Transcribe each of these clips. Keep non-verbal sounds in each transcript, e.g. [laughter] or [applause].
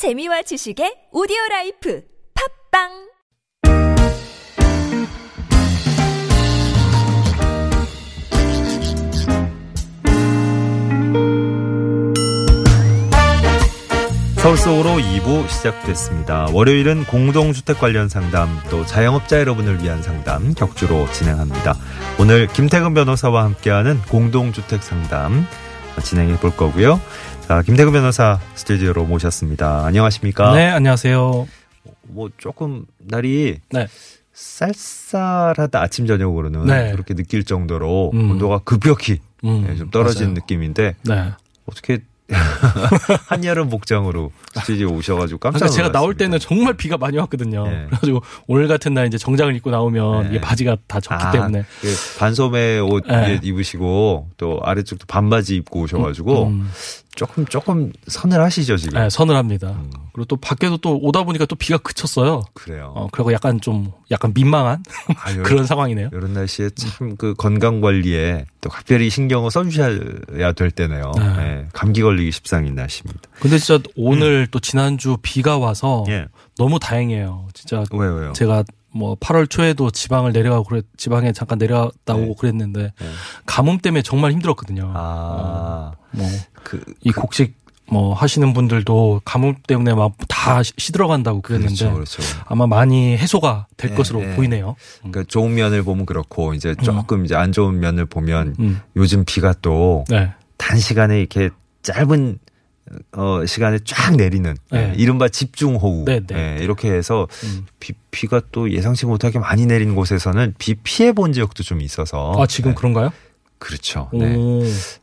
재미와 지식의 오디오 라이프 팟빵 서울 속으로 2부 시작됐습니다. 월요일은 공동주택 관련 상담, 또 자영업자 여러분을 위한 상담 격주로 진행합니다. 오늘 김태근 변호사와 함께하는 공동주택 상담 진행해 볼 거고요. 자, 김태근 변호사 스튜디오로 모셨습니다. 안녕하십니까? 네, 안녕하세요. 뭐 조금 날이 네. 쌀쌀하다 아침 저녁으로는 네. 그렇게 느낄 정도로 음. 온도가 급격히 음, 예, 좀 떨어진 맞아요. 느낌인데 네. 어떻게 [laughs] 한여름 복장으로 스튜디오 오셔가지고 깜짝 놀랐습니다. 제가 나올 때는 정말 비가 많이 왔거든요. 네. 그래가지고 오늘 같은 날 이제 정장을 입고 나오면 네. 이게 바지가 다 젖기 아, 때문에. 그 반소매 옷 네. 입으시고 또 아래쪽도 반바지 입고 오셔가지고 음, 조금 조금 서늘하시죠 지금. 네, 서늘합니다. 음. 그리고 또 밖에도 또 오다 보니까 또 비가 그쳤어요. 그래요. 어, 그리고 약간 좀 약간 민망한 아, 요런, 그런 상황이네요. 요런 날씨에 참 그 건강 관리에 또 각별히 신경을 써주셔야 될 때네요. 네. 네, 감기 걸리기 십상인 날씨입니다. 근데 진짜 오늘 또 지난주 비가 와서 예. 너무 다행이에요. 진짜 왜요? 제가 뭐 8월 초에도 지방을 내려가고 그랬, 지방에 잠깐 내려갔다 네. 오고 그랬는데 네. 가뭄 때문에 정말 힘들었거든요. 아, 뭐 그, 이 곡식 뭐 하시는 분들도 가뭄 때문에 막 다 시들어간다고 그랬는데 그렇죠, 그렇죠. 아마 많이 해소가 될 네, 것으로 네. 보이네요. 그러니까 좋은 면을 보면 그렇고 이제 조금 이제 안 좋은 면을 보면 음. 요즘 비가 또 네. 단시간에 이렇게 짧은 어 시간에 쫙 내리는 네. 예, 이른바 집중호우 네, 네. 예, 이렇게 해서 음. 비, 비가 또 예상치 못하게 많이 내린 곳에서는 비 피해 본 지역도 좀 있어서 아 지금 네, 그런가요? 그렇죠. 네.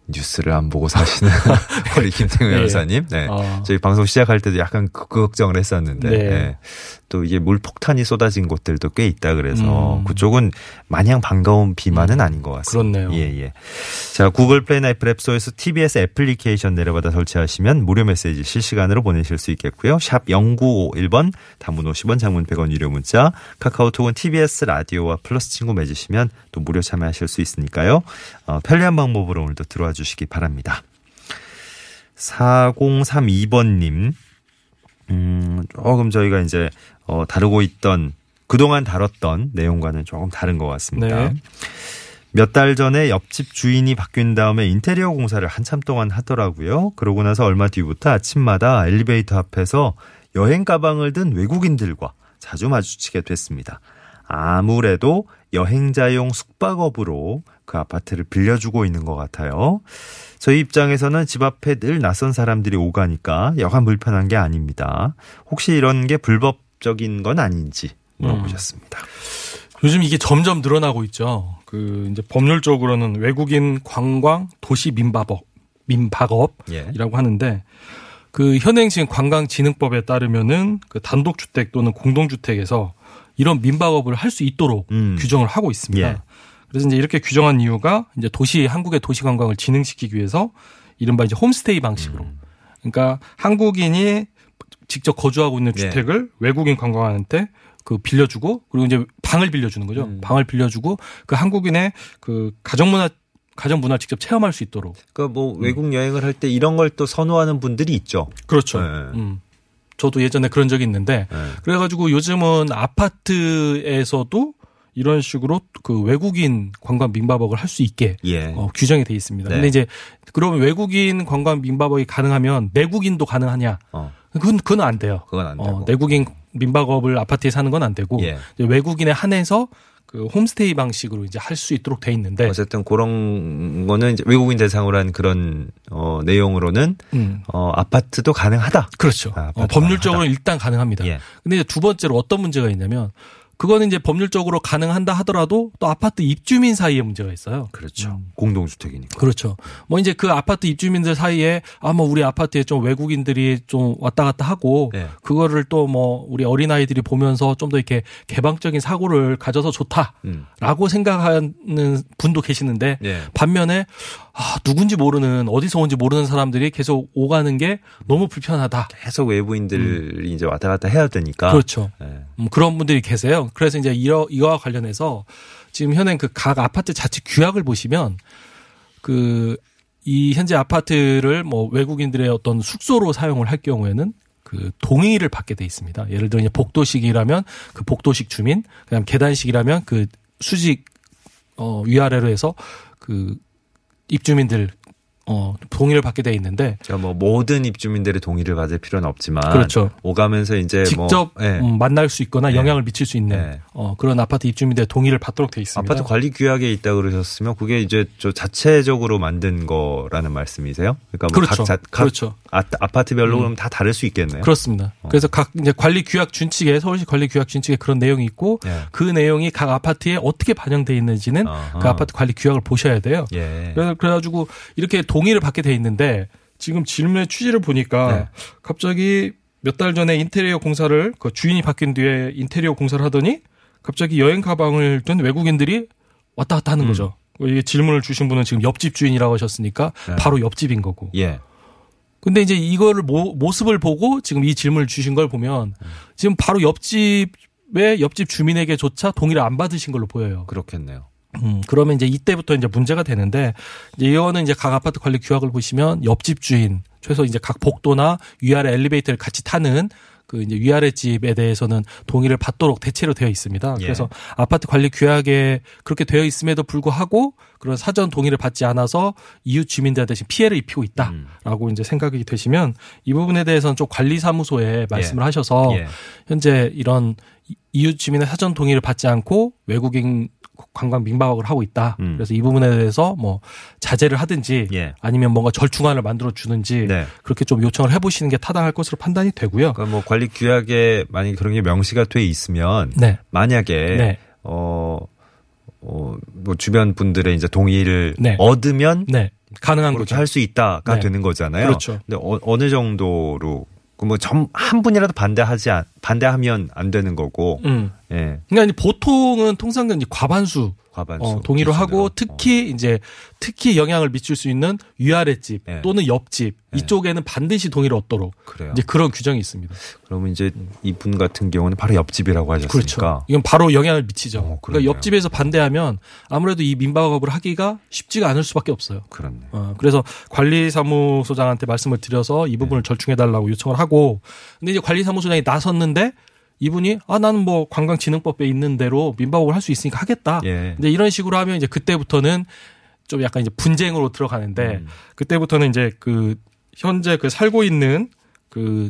오. 뉴스를 안 보고 사시는 [laughs] 우리 김태근 네. 변호사님. 네. 아. 저희 방송 시작할 때도 약간 그, 그 걱정을 했었는데 네. 예. 또 이게 물 폭탄이 쏟아진 곳들도 꽤 있다 그래서 음. 그쪽은 마냥 반가운 비만은 아닌 것 같습니다. 그렇네요. 예, 예. 자, 구글 플레이 나 애플 앱스토어에서 TBS 애플리케이션 내려받아 설치하시면 무료 메시지 실시간으로 보내실 수 있겠고요. 샵 0951번 단문 50원 장문 100원 유료 문자 카카오톡은 TBS 라디오와 플러스 친구 맺으시면 또 무료 참여하실 수 있으니까요. 어, 편리한 방법으로 오늘도 들어와 주시기 바랍니다. 4032번님, 음, 조금 저희가 이제, 어, 다루고 있던, 그동안 다뤘던 내용과는 조금 다른 것 같습니다. 네. 몇달 전에 옆집 주인이 바뀐 다음에 인테리어 공사를 한참 동안 하더라고요. 그러고 나서 얼마 뒤부터 아침마다 엘리베이터 앞에서 여행 가방을 든 외국인들과 자주 마주치게 됐습니다. 아무래도 여행자용 숙박업으로 그 아파트를 빌려주고 있는 것 같아요. 저희 입장에서는 집 앞에 늘 낯선 사람들이 오가니까 여간 불편한 게 아닙니다. 혹시 이런 게 불법적인 건 아닌지 물어보셨습니다. 요즘 이게 점점 늘어나고 있죠. 그 이제 법률적으로는 외국인 관광 도시 민박업 민박업이라고 예. 하는데 그 현행 지금 관광진흥법에 따르면은 그 단독주택 또는 공동주택에서 이런 민박업을 할 수 있도록 음. 규정을 하고 있습니다. 예. 그래서 이제 이렇게 규정한 이유가 이제 도시 한국의 도시 관광을 진흥시키기 위해서 이른바 이제 홈스테이 방식으로 음. 그러니까 한국인이 직접 거주하고 있는 예. 주택을 외국인 관광한테 그 빌려주고 그리고 이제 방을 빌려주는 거죠. 음. 방을 빌려주고 그 한국인의 그 가정 문화 가정 문화를 직접 체험할 수 있도록 그러니까 뭐 외국 여행을 할 때 이런 걸 또 선호하는 분들이 있죠. 그렇죠. 네. 음. 저도 예전에 그런 적이 있는데 네. 그래가지고 요즘은 아파트에서도 이런 식으로 그 외국인 관광 민박업을 할 수 있게 예. 어, 규정이 돼 있습니다. 네. 근데 이제 그러면 외국인 관광 민박업이 가능하면 내국인도 가능하냐? 어, 그건 그건 안 돼요. 그건 안 되고. 어, 내국인 민박업을 아파트에 사는 건 안 되고 예. 외국인에 한해서 그 홈스테이 방식으로 이제 할 수 있도록 돼 있는데 어쨌든 그런 거는 이제 외국인 대상으로 한 그런 어 내용으로는 음, 어 아파트도 가능하다. 그렇죠. 아, 어, 법률적으로 일단 가능합니다. 예. 근데 이제 두 번째로 어떤 문제가 있냐면 그거는 이제 법률적으로 가능한다 하더라도 또 아파트 입주민 사이에 문제가 있어요. 그렇죠. 공동주택이니까. 그렇죠. 뭐 이제 그 아파트 입주민들 사이에 아뭐 우리 아파트에 좀 외국인들이 좀 왔다 갔다 하고 네. 그거를 또 뭐 우리 어린아이들이 보면서 좀 더 이렇게 개방적인 사고를 가져서 좋다라고 음. 생각하는 분도 계시는데 예. 반면에 아 누군지 모르는 어디서 온지 모르는 사람들이 계속 오가는 게 너무 불편하다. 계속 외부인들이 이제 왔다 갔다 해야 되니까. 그렇죠. 예. 음, 그런 분들이 계세요. 그래서 이제 이러, 이와 관련해서 지금 현행 그 각 아파트 자체 규약을 보시면 그 이 현재 아파트를 뭐 외국인들의 어떤 숙소로 사용을 할 경우에는 그 동의를 받게 돼 있습니다. 예를 들어 이제 복도식이라면 그 복도식 주민, 그다음 계단식이라면 그 수직 어 위아래로 해서 그 입주민들 어 동의를 받게 돼 있는데 제가 뭐 모든 입주민들의 동의를 받을 필요는 없지만 그렇죠. 오가면서 이제 직접 뭐 예. 음, 만날 수 있거나 네. 영향을 미칠 수 있는 네. 어 그런 아파트 입주민들의 동의를 받도록 돼 있습니다. 아파트 관리 규약에 있다 그러셨으면 그게 이제 저 자체적으로 만든 거라는 말씀이세요? 그러니까 뭐 그렇죠. 각, 자, 각 그렇죠. 아, 아파트별로 음. 그럼 다 다를 수 있겠네요. 그렇습니다. 어. 그래서 각 이제 관리 규약 준칙에 서울시 관리 규약 준칙에 그런 내용이 있고 예. 그 내용이 각 아파트에 어떻게 반영돼 있는지는 어허. 그 아파트 관리 규약을 보셔야 돼요. 예. 그래- 그래가지고 이렇게 동의를 받게 돼 있는데 지금 질문의 취지를 보니까 네. 갑자기 몇 달 전에 인테리어 공사를 그 주인이 바뀐 뒤에 인테리어 공사를 하더니 갑자기 여행 가방을 든 외국인들이 왔다 갔다 하는 음. 거죠. 이게 질문을 주신 분은 지금 옆집 주인이라고 하셨으니까 네. 바로 옆집인 거고. 예. 근데 이제 이거를 모, 모습을 보고 지금 이 질문을 주신 걸 보면 지금 바로 옆집의 옆집 주민에게조차 동의를 안 받으신 걸로 보여요. 그렇겠네요. 음, 그러면 이제 이때부터 이제 문제가 되는데 이제 이거는 이제 각 아파트 관리 규약을 보시면 옆집 주인 최소 이제 각 복도나 위아래 엘리베이터를 같이 타는 그 이제 위아래 집에 대해서는 동의를 받도록 대체로 되어 있습니다. 예. 그래서 아파트 관리 규약에 그렇게 되어 있음에도 불구하고 그런 사전 동의를 받지 않아서 이웃 주민들한테 지금 피해를 입히고 음. 있다라고 이제 생각이 되시면 이 부분에 대해서는 좀 관리사무소에 말씀을 하셔서 예. 현재 이런 이- 이웃 주민의 사전 동의를 받지 않고 외국인 관광 민박을 하고 있다. 음. 그래서 이 부분에 대해서 뭐 자제를 하든지 예. 아니면 뭔가 절충안을 만들어 주는지 네. 그렇게 좀 요청을 해보시는 게 타당할 것으로 판단이 되고요. 그러니까 뭐 관리 규약에 만약에 그런 게 명시가 돼 있으면 네, 만약에 네, 어, 어, 뭐 주변 분들의 이제 동의를 네. 얻으면 네, 가능한 거죠. 할수 있다가 네. 되는 거잖아요. 그렇죠. 근데 어, 어느 정도로 뭐한 분이라도 반대하지 않, 반대하면 안 되는 거고. 음. 예. 그러니까 보통은 통상 이제 과반수 과반수 어, 동의를. 하고 특히 이제 특히 영향을 미칠 수 있는 위아래 집 네. 또는 옆집 네. 이쪽에는 반드시 동의를 얻도록 어, 그래요. 이제 그런 규정이 있습니다. 그러면 이제 이분 같은 경우는 바로 옆집이라고 하셨으니까. 그렇죠. 이건 바로 영향을 미치죠. 어, 그러니까. 옆집에서 반대하면 아무래도 이 민박업을 하기가 쉽지가 않을 수밖에 없어요. 그렇네. 어, 그래서 관리사무소장한테 말씀을 드려서 이 부분을 절충해 달라고 요청을 하고, 근데 이제 관리사무소장이 나섰는데 이분이 아 나는 뭐 관광진흥법에 있는 대로 민박업을 할 수 있으니까 하겠다. 예. 근데 이런 식으로 하면 이제 그때부터는 좀 약간 이제 분쟁으로 들어가는데 음. 그때부터는 이제 그 현재 그 살고 있는 그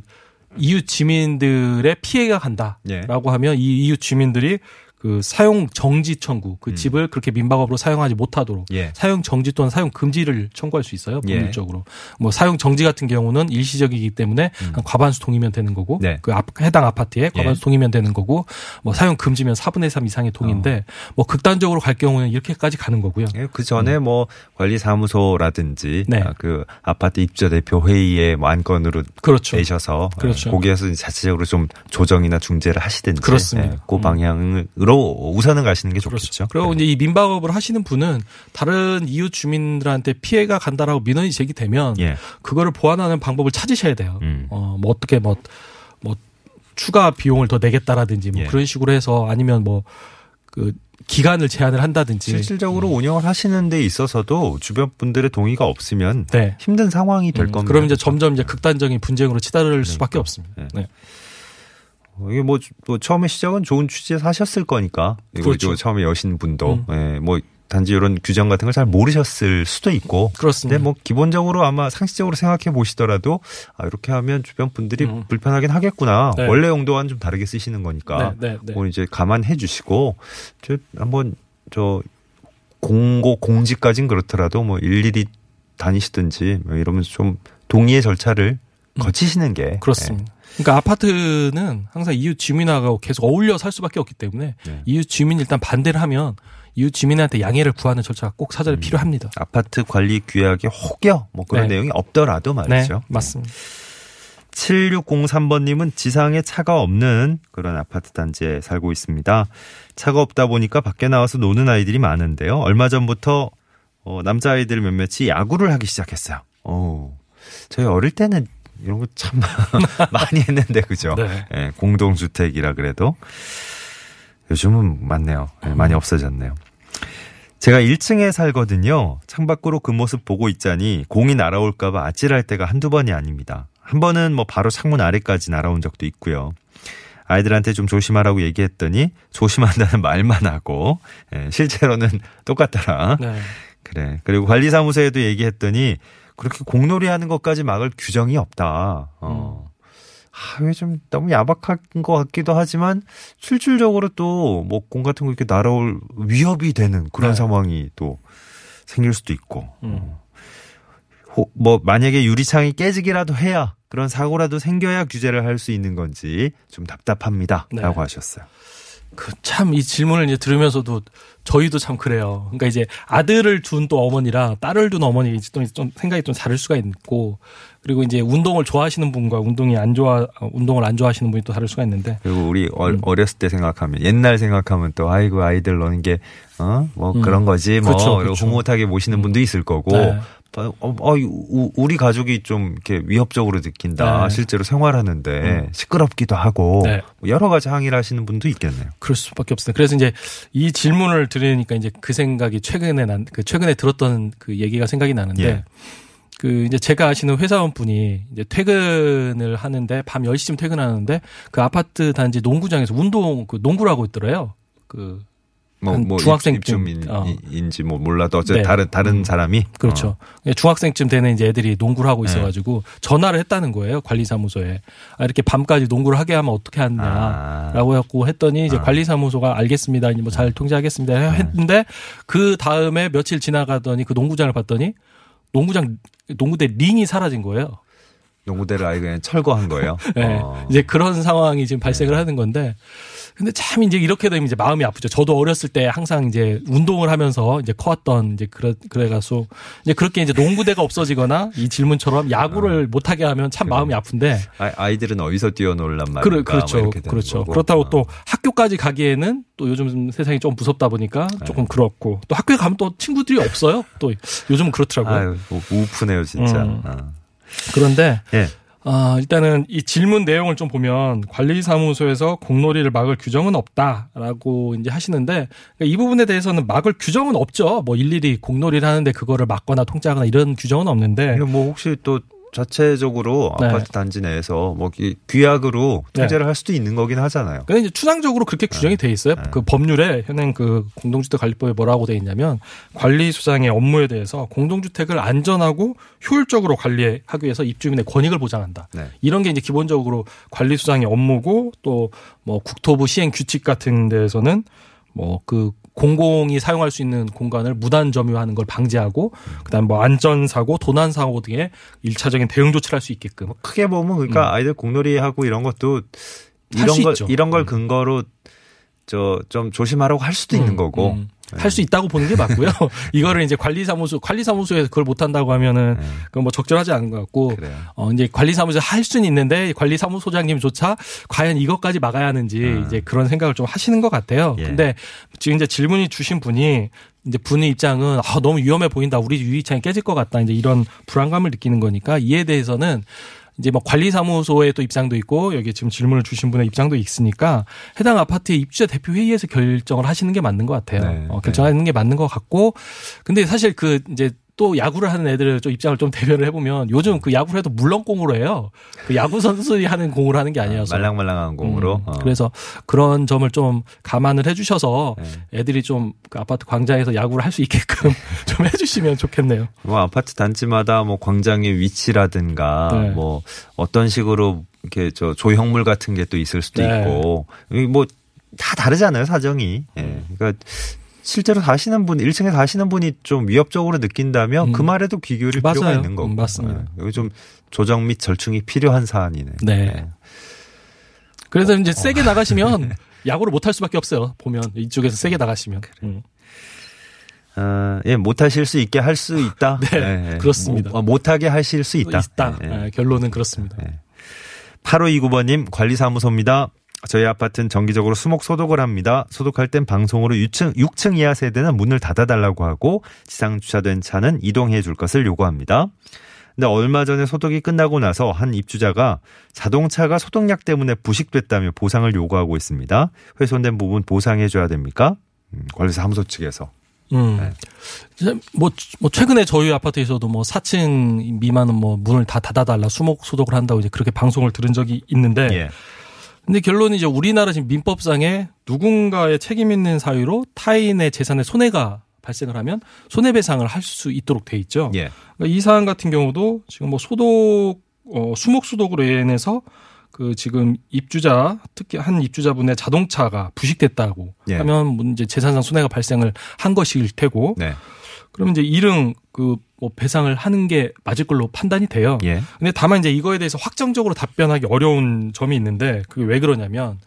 이웃 주민들의 피해가 간다라고 예. 하면 이 이웃 주민들이 그 사용 정지 청구 그 음. 집을 그렇게 민박업으로 사용하지 못하도록 예. 사용 정지 또는 사용 금지를 청구할 수 있어요 예. 법률적으로 뭐 사용 정지 같은 경우는 일시적이기 때문에 음. 한 과반수 동의면 되는 거고 네. 그 앞- 해당 아파트에 과반수 예. 동의면 되는 거고 뭐 사용 금지면 4분의 3 이상의 동의인데 뭐 극단적으로 갈 경우는 이렇게까지 가는 거고요. 예, 그 전에 뭐 관리사무소라든지 네. 아, 그 아파트 입주 대표 회의에 뭐 안건으로 그렇죠. 내셔서 그렇죠. 예, 거기에서 자체적으로 좀 조정이나 중재를 하시든지 그렇습니다. 예, 그 음. 방향 으로 우선은 가시는 게 좋겠죠. 그리고 네. 이제 이 민박업을 하시는 분은 다른 이웃 주민들한테 피해가 간다라고 민원이 제기되면 예. 그거를 보완하는 방법을 찾으셔야 돼요. 음. 어, 뭐 어떻게 뭐, 뭐 추가 비용을 더 내겠다라든지 뭐 예. 그런 식으로 해서 아니면 뭐그 기간을 제한을 한다든지. 실질적으로 운영을 하시는 데 있어서도 주변 분들의 동의가 없으면 네. 힘든 상황이 될 음, 겁니다. 그럼 이제 그렇죠? 점점 이제 극단적인 분쟁으로 치달을 수밖에 그러니까. 없습니다. 네. 네. 어, 이게 뭐, 뭐 처음에 시작은 좋은 취지에서 하셨을 거니까 이거 그렇죠. 저 처음에 여신 분도 음. 예, 뭐 단지 이런 규정 같은 걸 잘 모르셨을 수도 있고 그렇습니다. 근데 뭐 기본적으로 아마 상식적으로 생각해 보시더라도 아 이렇게 하면 주변 분들이 음. 불편하긴 하겠구나 네. 원래 용도와는 좀 다르게 쓰시는 거니까 네, 네, 네. 그걸 이제 감안해 주시고 저 한번 저 공고 공지까진 그렇더라도 뭐 일일이 다니시든지 뭐 이러면서 좀 동의의 절차를 음. 거치시는 게 그렇습니다. 그러니까 아파트는 항상 이웃 주민하고 계속 어울려 살 수밖에 없기 때문에 네. 이웃 주민이 일단 반대를 하면 이웃 주민한테 양해를 구하는 절차가 꼭 사전에 음. 필요합니다. 아파트 관리 규약에 혹여 뭐 그런 네. 내용이 없더라도 말이죠. 네, 맞습니다. 7603번님은 지상에 차가 없는 그런 아파트 단지에 살고 있습니다. 차가 없다 보니까 밖에 나와서 노는 아이들이 많은데요. 얼마 전부터 어, 남자아이들 몇몇이 야구를 하기 시작했어요. 오, 저희 어릴 때는 이런 거 참 [laughs] 많이 했는데, 그죠? 네. 예, 공동주택이라 그래도. 요즘은 많네요. 예, 많이 없어졌네요. 제가 1층에 살거든요. 창밖으로 그 모습 보고 있자니 공이 날아올까봐 아찔할 때가 한두 번이 아닙니다. 한 번은 뭐 바로 창문 아래까지 날아온 적도 있고요. 아이들한테 좀 조심하라고 얘기했더니 조심한다는 [laughs] 말만 하고 예, 실제로는 [laughs] 똑같더라. 네. 그래. 그리고 관리사무소에도 얘기했더니 그렇게 공놀이 하는 것까지 막을 규정이 없다. 어. 아, 왜 좀 너무 야박한 것 같기도 하지만 실질적으로 또 뭐 공 같은 거 이렇게 날아올 위협이 되는 그런 네. 상황이 또 생길 수도 있고. 음. 호- 뭐 만약에 유리창이 깨지기라도 해야 그런 사고라도 생겨야 규제를 할 수 있는 건지 좀 답답합니다라고 네. 하셨어요. 그 참 이 질문을 이제 들으면서도 저희도 참 그래요. 그러니까 이제 아들을 둔 또 어머니랑 딸을 둔 어머니 이제 또 좀 생각이 좀 다를 수가 있고 그리고 이제 운동을 좋아하시는 분과 운동이 안 좋아 어, 운동을 안 좋아하시는 분이 또 다를 수가 있는데 그리고 우리 어, 음. 어렸을 때 생각하면 옛날 생각하면 또 아이고 아이들 노는 게어뭐 음. 그런 거지 뭐 그리고 그쵸. 흐뭇하게 모시는 분도 있을 거고 네. 어, 어, 어, 우- 우리 가족이 좀 이렇게 위협적으로 느낀다 네. 실제로 생활하는데 음. 시끄럽기도 하고 네. 뭐 여러 가지 항의를 하시는 분도 있겠네요. 그럴 수밖에 없어요. 그래서 이제 이 질문을 들으니까 이제 그 생각이 최근에 난 그 최근에 들었던 그 얘기가 생각이 나는데 예. 그 이제 제가 아시는 회사원 분이 이제 퇴근을 하는데 밤 10시쯤 퇴근하는데 그 아파트 단지 농구장에서 운동 그 농구를 하고 있더래요. 그 뭐, 한뭐 중학생쯤, 입- 어. 뭐 몰라도 어쨌든 네. 다른 다른 음. 사람이 그렇죠. 어. 중학생쯤 되는 이제 애들이 농구를 하고 네. 있어가지고 전화를 했다는 거예요. 관리사무소에. 아, 이렇게 밤까지 농구를 하게 하면 어떻게 하느냐. 아. 라고 했고 했더니 이제 아. 관리사무소가 알겠습니다. 뭐 잘 통제하겠습니다. 했는데 그 다음에 며칠 지나가더니 그 농구장을 봤더니 농구장 농구대 링이 사라진 거예요. 농구대를 아예 그냥 철거한 거예요. [laughs] 네. 어. 이제 그런 상황이 지금 발생을 하는 건데 근데 참 이제 이렇게 되면 이제 마음이 아프죠. 저도 어렸을 때 항상 이제 운동을 하면서 이제 커왔던 이제 그래 그래가서 이제 그렇게 이제 농구대가 없어지거나 이 질문처럼 야구를 못 하게 하면 참 마음이 아픈데 아, 아이들은 어디서 뛰어놀란 말인가 그래, 뭐 그렇죠. 되는 그렇죠. 거고. 그렇다고 어. 또 학교까지 가기에는 또 요즘 세상이 좀 무섭다 보니까 조금 네. 그렇고 또 학교에 가면 또 친구들이 없어요. 또 요즘 은 그렇더라고요. 아유, 뭐 우프네요 진짜. 음. 아. 그런데 예. 아, 일단은 이 질문 내용을 좀 보면 관리사무소에서 공놀이를 막을 규정은 없다라고 이제 하시는데 그러니까 이 부분에 대해서는 막을 규정은 없죠. 뭐 일일이 공놀이를 하는데 그거를 막거나 통제하거나 이런 규정은 없는데 뭐 혹시 또 자체적으로 네. 아파트 단지 내에서 뭐 이- 규약으로 통제를 할 수도 있는 거긴 하잖아요. 근데 이제 추상적으로 그렇게 규정이 돼 있어요. 네. 그 법률에 현행 그 공동주택 관리법에 뭐라고 돼 있냐면 관리소장의 업무에 대해서 공동주택을 안전하고 효율적으로 관리하기 위해서 입주민의 권익을 보장한다. 네. 이런 게 이제 기본적으로 관리소장의 업무고 또 뭐 국토부 시행 규칙 같은 데에서는 뭐그 공공이 사용할 수 있는 공간을 무단 점유하는 걸 방지하고 그다음 뭐 안전 사고, 도난 사고 등의 일차적인 대응 조치를 할 수 있게끔 크게 보면 그러니까 아이들 공놀이 하고 이런 것도 음. 할 이런 수걸 있죠. 이런 걸 음. 근거로 저 좀 조심하라고 할 수도 있는 거고. 음. 할 수 있다고 보는 게 맞고요. [laughs] 이거를 이제 관리사무소 관리사무소에서 그걸 못 한다고 하면은 네. 그건 뭐 적절하지 않은 것 같고 그래요. 어 이제 관리사무소 할 수는 있는데 관리사무소장님조차 과연 이것까지 막아야 하는지 음. 이제 그런 생각을 좀 하시는 것 같아요. 예. 근데 지금 이제 질문이 주신 분이 이제 분의 입장은 아 너무 위험해 보인다. 우리 유리창이 깨질 것 같다. 이제 이런 불안감을 느끼는 거니까 이에 대해서는 이제 뭐 관리사무소의 또 입장도 있고 여기 지금 질문을 주신 분의 입장도 있으니까 해당 아파트의 입주자 대표 회의에서 결정을 하시는 게 맞는 것 같아요. 네, 어, 결정하는 게 맞는 것 같고 근데 사실 그 이제 또 야구를 하는 애들을 좀 입장을 좀 대변을 해보면 요즘 그 야구를 해도 물렁공으로 해요. 그 야구 선수들이 하는 공을 하는 게 아니어서. 말랑말랑한 공으로. 음, 어. 그래서 그런 점을 좀 감안을 해주셔서 네. 애들이 좀 그 아파트 광장에서 야구를 할 수 있게끔 [laughs] 좀 해주시면 좋겠네요. 뭐 아파트 단지마다 뭐 광장의 위치라든가 네. 뭐 어떤 식으로 이렇게 저 조형물 같은 게 또 있을 수도 네. 있고 뭐 다 다르잖아요 사정이. 예. 그러니까 실제로 사시는 분 1층에 사시는 분이 좀 위협적으로 느낀다면 음. 그 말에도 귀 기울일 필요가 맞아요. 있는 거고. 음, 맞습니다. 예. 여기 좀 조정 및 절충이 필요한 사안이네. 네. 예. 그래서 어. 이제 세게 나가시면 [laughs] 야구를 못 할 수밖에 없어요. 보면 이쪽에서 세게 나가시면. 음. 어, 예, 못하실 수 있게 할 수 있다. [laughs] 네, 예, 예. 그렇습니다. 뭐, 못하게 하실 수 있다. 있다. 예, 예. 예, 결론은 그렇습니다. 8529번님 관리사무소입니다. 저희 아파트는 정기적으로 수목 소독을 합니다. 소독할 땐 방송으로 6층, 6층 이하 세대는 문을 닫아달라고 하고 지상 주차된 차는 이동해 줄 것을 요구합니다. 근데 얼마 전에 소독이 끝나고 나서 한 입주자가 자동차가 소독약 때문에 부식됐다며 보상을 요구하고 있습니다. 훼손된 부분 보상해 줘야 됩니까? 음, 관리사무소 측에서. 음. 네. 이제 뭐, 뭐 최근에 저희 아파트에서도 뭐 4층 미만은 뭐 문을 다 닫아달라 수목 소독을 한다고 이제 그렇게 방송을 들은 적이 있는데 예. 근데 결론은 이제 우리나라 지금 민법상에 누군가의 책임 있는 사유로 타인의 재산에 손해가 발생을 하면 손해배상을 할 수 있도록 돼 있죠. 예. 그러니까 이 사안 같은 경우도 지금 뭐 소독 어, 수목 소독으로 인해서 그 지금 입주자 특히 한 입주자분의 자동차가 부식됐다고 예. 하면 문제 재산상 손해가 발생을 한 것일 테고 네. 그러면 이제 이릉 그뭐 배상을 하는 게 맞을 걸로 판단이 돼요. 예. 근데 다만 이제 이거에 대해서 확정적으로 답변하기 어려운 점이 있는데 그게 왜 그러냐면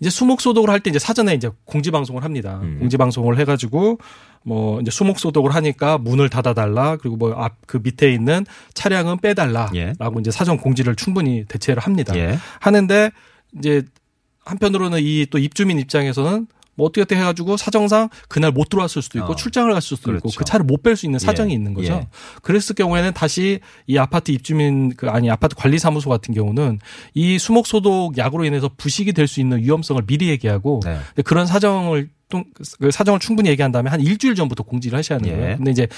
이제 수목 소독을 할 때 이제 사전에 이제 공지 방송을 합니다. 음. 공지 방송을 해가지고 뭐 이제 수목 소독을 하니까 문을 닫아달라 그리고 뭐 앞 그 밑에 있는 차량은 빼달라라고 예. 이제 사전 공지를 충분히 대체를 합니다. 예. 하는데 이제 한편으로는 이 또 입주민 입장에서는 뭐 어떻게 어떻게 해가지고 사정상 그날 못 들어왔을 수도 있고 어. 출장을 갔을 수도 있고 그렇죠. 그 차를 못 뺄 수 있는 사정이 예. 있는 거죠. 예. 그랬을 경우에는 다시 이 아파트 입주민 그 아니 아파트 관리사무소 같은 경우는 이 수목 소독 약으로 인해서 부식이 될 수 있는 위험성을 미리 얘기하고 네. 그런 사정을 사정을 충분히 얘기한 다음에 한 일주일 전부터 공지를 하셔야 하는 예. 거예요. 근데 이제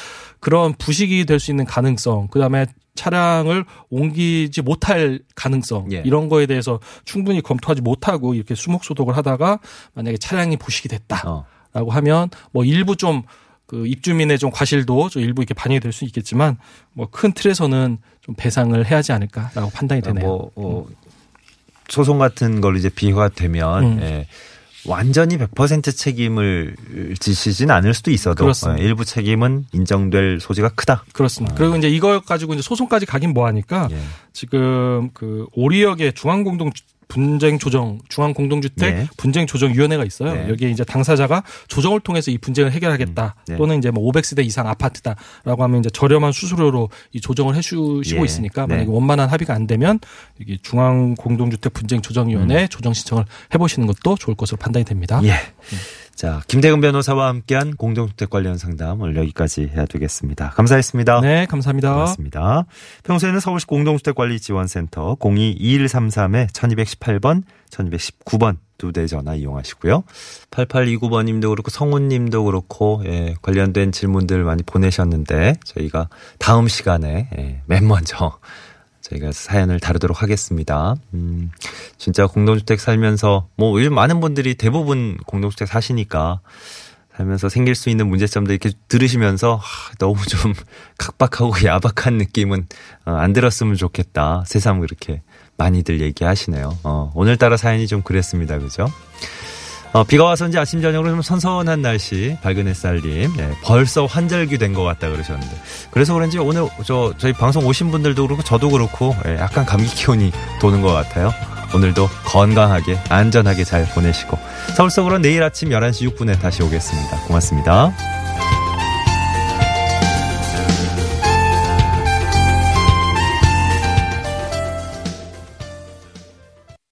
그런 부식이 될 수 있는 가능성, 그 다음에 차량을 옮기지 못할 가능성 예. 이런 거에 대해서 충분히 검토하지 못하고 이렇게 수목 소독을 하다가 만약에 차량이 부식이 됐다라고 어. 하면 뭐 일부 좀 그 입주민의 좀 과실도 좀 일부 이렇게 반영이 될 수 있겠지만 뭐 큰 틀에서는 좀 배상을 해야 하지 않을까라고 판단이 되네요. 뭐 어, 소송 같은 걸로 이제 비화가 되면 음. 예, 완전히 100% 책임을 지시진 않을 수도 있어도 그렇습니다. 예, 일부 책임은 인정될 소지가 크다. 그렇습니다. 그리고 이제 이걸 가지고 이제 소송까지 가긴 뭐하니까 예. 지금 그 오리역의 중앙공동 분쟁 조정 중앙 공동주택 예. 분쟁 조정 위원회가 있어요. 네. 여기에 이제 당사자가 조정을 통해서 이 분쟁을 해결하겠다. 음, 네. 또는 이제 뭐 500세대 이상 아파트다라고 하면 이제 저렴한 수수료로 이 조정을 해주시고 예. 있으니까 네. 만약에 원만한 합의가 안 되면 여기 중앙 공동주택 분쟁 조정위원회 조정 신청을 해보시는 것도 좋을 것으로 판단이 됩니다. 음. 예. 자, 김대근 변호사와 함께한 공동주택 관련 상담 오늘 여기까지 해야 되겠습니다. 감사했습니다. 네, 감사합니다. 고맙습니다. 평소에는 서울시 공동주택관리지원센터 022133-1218번, 1219번 두 대 전화 이용하시고요. 8829번님도 그렇고 성훈님도 그렇고 예, 관련된 질문들 많이 보내셨는데 저희가 다음 시간에 예, 맨 먼저 저희가 사연을 다루도록 하겠습니다. 음, 진짜 공동주택 살면서 뭐 요즘 많은 분들이 대부분 공동주택 사시니까 살면서 생길 수 있는 문제점들 이렇게 들으시면서 하, 너무 좀 [laughs] 각박하고 야박한 느낌은 어, 안 들었으면 좋겠다. 새삼 그렇게 많이들 얘기하시네요. 어, 오늘따라 사연이 좀 그랬습니다. 그죠? 어, 비가 와서인지 아침 저녁으로 좀 선선한 날씨 밝은 햇살님 예, 벌써 환절기 된 것 같다 그러셨는데 그래서 그런지 오늘 저 저희 방송 오신 분들도 그렇고 저도 그렇고 예, 약간 감기 기운이 도는 것 같아요. 오늘도 건강하게 안전하게 잘 보내시고 서울 속으로 내일 아침 11시 6분에 다시 오겠습니다. 고맙습니다.